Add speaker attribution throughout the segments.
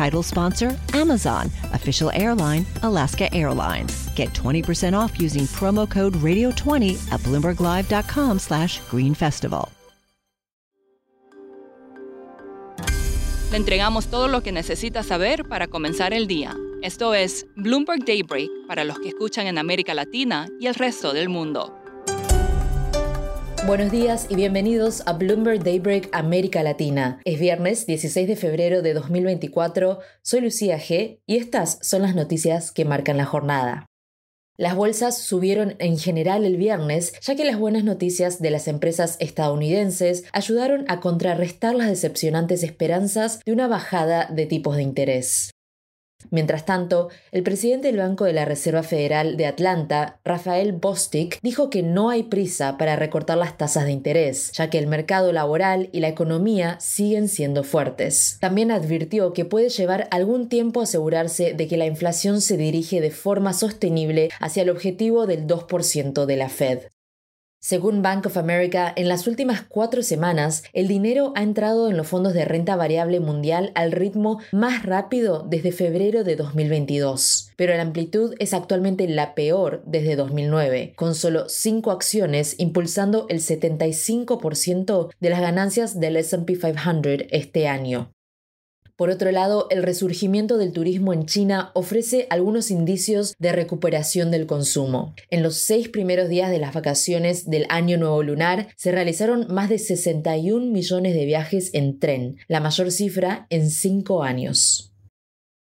Speaker 1: Title sponsor Amazon. Official airline Alaska Airlines. Get 20% off using promo code radio20 at bloomberglive.com slash green festival.
Speaker 2: Le entregamos todo lo que necesita saber para comenzar el día. Esto es Bloomberg Daybreak para los que escuchan en América Latina y el resto del mundo.
Speaker 3: Buenos días y bienvenidos a Bloomberg Daybreak América Latina. Es viernes 16 de febrero de 2024. Soy Lucía G y estas son las noticias que marcan la jornada. Las bolsas subieron en general el viernes, ya que las buenas noticias de las empresas estadounidenses ayudaron a contrarrestar las decepcionantes esperanzas de una bajada de tipos de interés. Mientras tanto, el presidente del Banco de la Reserva Federal de Atlanta, Rafael Bostic, dijo que no hay prisa para recortar las tasas de interés, ya que el mercado laboral y la economía siguen siendo fuertes. También advirtió que puede llevar algún tiempo asegurarse de que la inflación se dirige de forma sostenible hacia el objetivo del 2% de la Fed. Según Bank of America, en las últimas cuatro semanas, el dinero ha entrado en los fondos de renta variable mundial al ritmo más rápido desde febrero de 2022, pero la amplitud es actualmente la peor desde 2009, con solo cinco acciones impulsando el 75% de las ganancias del SP 500 este año. Por otro lado, el resurgimiento del turismo en China ofrece algunos indicios de recuperación del consumo. En los seis primeros días de las vacaciones del Año Nuevo Lunar se realizaron más de 61 millones de viajes en tren, la mayor cifra en cinco años.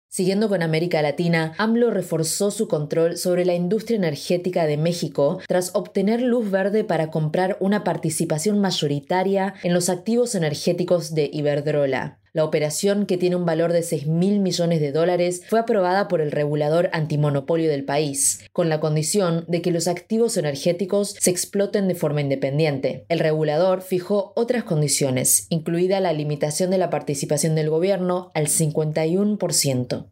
Speaker 3: Siguiendo con América Latina, AMLO reforzó su control sobre la industria energética de México tras obtener luz verde para comprar una participación mayoritaria en los activos energéticos de Iberdrola. La operación, que tiene un valor de 6 mil millones de dólares, fue aprobada por el regulador antimonopolio del país, con la condición de que los activos energéticos se exploten de forma independiente. El regulador fijó otras condiciones, incluida la limitación de la participación del gobierno al 51%.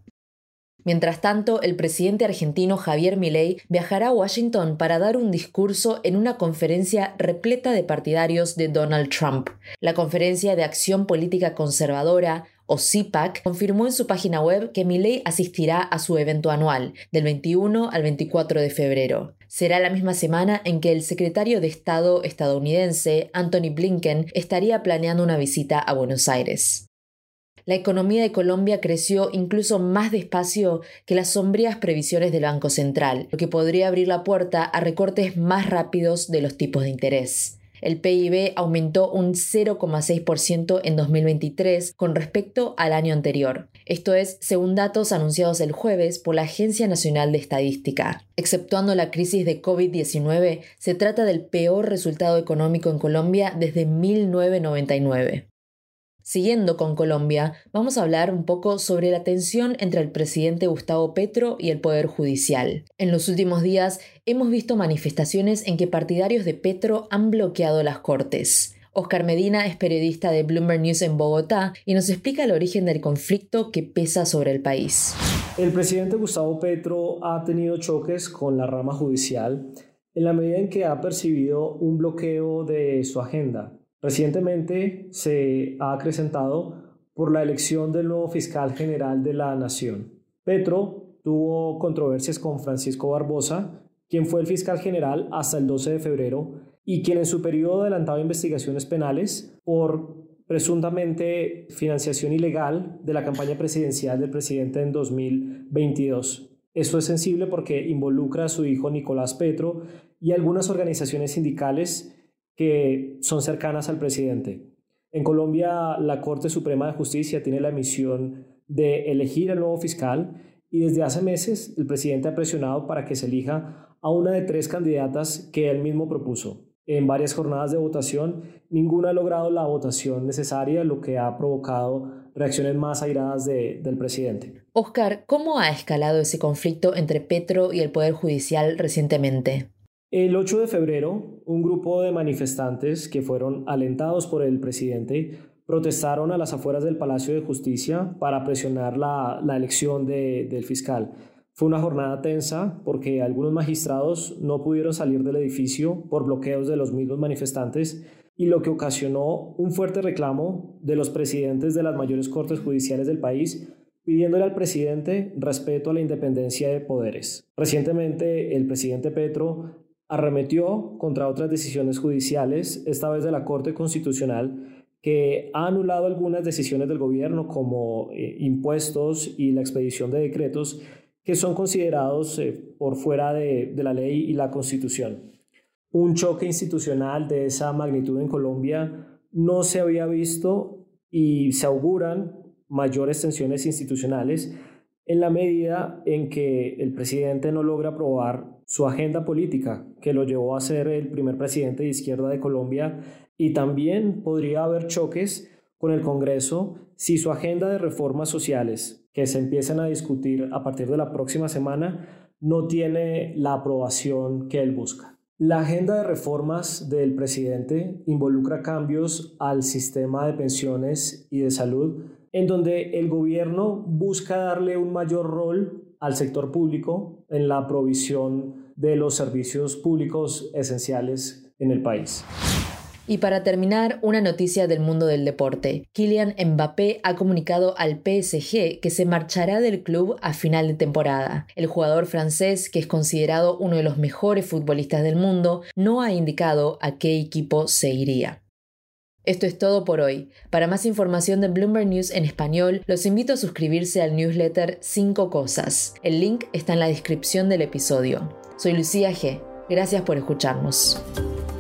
Speaker 3: Mientras tanto, el presidente argentino Javier Milei viajará a Washington para dar un discurso en una conferencia repleta de partidarios de Donald Trump. La Conferencia de Acción Política Conservadora o CPAC, confirmó en su página web que Milei asistirá a su evento anual, del 21 al 24 de febrero. Será la misma semana en que el secretario de Estado estadounidense, Anthony Blinken, estaría planeando una visita a Buenos Aires. La economía de Colombia creció incluso más despacio que las sombrías previsiones del Banco Central, lo que podría abrir la puerta a recortes más rápidos de los tipos de interés. El PIB aumentó un 0,6% en 2023 con respecto al año anterior. Esto es, según datos anunciados el jueves por la Agencia Nacional de Estadística. Exceptuando la crisis de COVID-19, se trata del peor resultado económico en Colombia desde 1999. Siguiendo con Colombia, vamos a hablar un poco sobre la tensión entre el presidente Gustavo Petro y el Poder Judicial. En los últimos días hemos visto manifestaciones en que partidarios de Petro han bloqueado las cortes. Oscar Medina es periodista de Bloomberg News en Bogotá y nos explica el origen del conflicto que pesa sobre el país.
Speaker 4: El presidente Gustavo Petro ha tenido choques con la rama judicial en la medida en que ha percibido un bloqueo de su agenda Recientemente se ha acrecentado por la elección del nuevo fiscal general de la Nación. Petro tuvo controversias con Francisco Barbosa, quien fue el fiscal general hasta el 12 de febrero y quien en su periodo adelantaba investigaciones penales por presuntamente financiación ilegal de la campaña presidencial del presidente en 2022. Esto es sensible porque involucra a su hijo Nicolás Petro y algunas organizaciones sindicales que son cercanas al presidente. En Colombia, la Corte Suprema de Justicia tiene la misión de elegir al nuevo fiscal y desde hace meses el presidente ha presionado para que se elija a una de tres candidatas que él mismo propuso. En varias jornadas de votación, ninguna ha logrado la votación necesaria, lo que ha provocado reacciones más airadas del presidente.
Speaker 3: Oscar, ¿cómo ha escalado ese conflicto entre Petro y el Poder Judicial recientemente?
Speaker 4: El 8 de febrero, un grupo de manifestantes que fueron alentados por el presidente protestaron a las afueras del Palacio de Justicia para presionar la, elección del fiscal. Fue una jornada tensa porque algunos magistrados no pudieron salir del edificio por bloqueos de los mismos manifestantes y lo que ocasionó un fuerte reclamo de los presidentes de las mayores cortes judiciales del país pidiéndole al presidente respeto a la independencia de poderes. Recientemente el presidente Petro arremetió contra otras decisiones judiciales, esta vez de la Corte Constitucional, que ha anulado algunas decisiones del gobierno como eh, impuestos y la expedición de decretos que son considerados eh, por fuera de, de la ley y la constitución. Un choque institucional de esa magnitud en Colombia no se había visto y se auguran mayores tensiones institucionales en la medida en que el presidente no logra aprobar su agenda política, que lo llevó a ser el primer presidente de izquierda de Colombia, y también podría haber choques con el Congreso si su agenda de reformas sociales, que se empiezan a discutir a partir de la próxima semana, no tiene la aprobación que él busca. La agenda de reformas del presidente involucra cambios al sistema de pensiones y de salud, en donde el gobierno busca darle un mayor rol al sector público en la provisión de los servicios públicos esenciales en el país.
Speaker 3: Y para terminar, una noticia del mundo del deporte. Kylian Mbappé ha comunicado al PSG que se marchará del club a final de temporada. El jugador francés, que es considerado uno de los mejores futbolistas del mundo, no ha indicado a qué equipo se iría. Esto es todo por hoy. Para más información de Bloomberg News en español, los invito a suscribirse al newsletter 5 Cosas. El link está en la descripción del episodio. Soy Lucía G. Gracias por escucharnos.